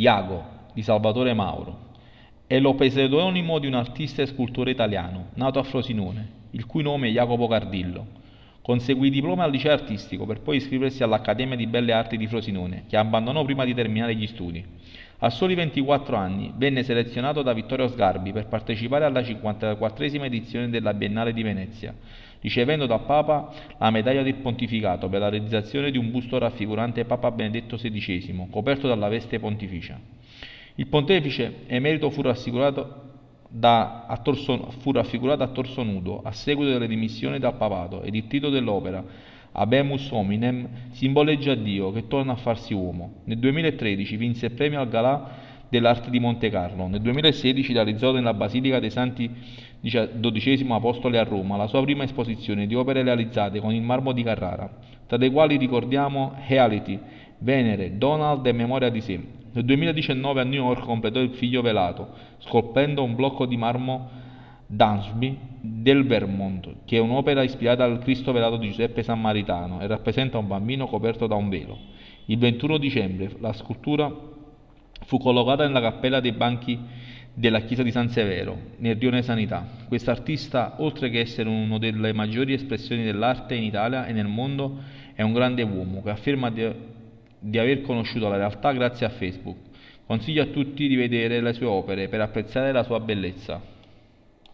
Iago di Salvatore Mauro. È lo pseudonimo di un artista e scultore italiano, nato a Frosinone, il cui nome è Jacopo Cardillo. Conseguì diploma al liceo artistico per poi iscriversi all'Accademia di Belle Arti di Frosinone, che abbandonò prima di terminare gli studi. A soli 24 anni venne selezionato da Vittorio Sgarbi per partecipare alla 54esima edizione della Biennale di Venezia, ricevendo dal Papa la medaglia del pontificato per la realizzazione di un busto raffigurante Papa Benedetto XVI, coperto dalla veste pontificia. Il pontefice emerito fu rassicurato da, a torso, fu raffigurato a torso nudo a seguito delle dimissioni dal papato ed il titolo dell'opera Abemus Hominem simboleggia Dio che torna a farsi uomo. Nel 2013 vinse il premio al Galà dell'arte di Monte Carlo. Nel 2016 realizzò nella Basilica dei Santi XII Apostoli a Roma la sua prima esposizione di opere realizzate con il marmo di Carrara, tra le quali ricordiamo Reality, Venere, Donald e Memoria di sé, nel 2019 a New York completò il figlio velato, scolpendo un blocco di marmo Dansby del Vermont, che è un'opera ispirata al Cristo velato di Giuseppe Sammaritano e rappresenta un bambino coperto da un velo. Il 21 dicembre la scultura fu collocata nella cappella dei banchi della chiesa di San Severo, nel Rione Sanità. Quest'artista, oltre che essere una delle maggiori espressioni dell'arte in Italia e nel mondo, è un grande uomo che afferma di di aver conosciuto la realtà grazie a Facebook. Consiglio a tutti di vedere le sue opere per apprezzare la sua bellezza.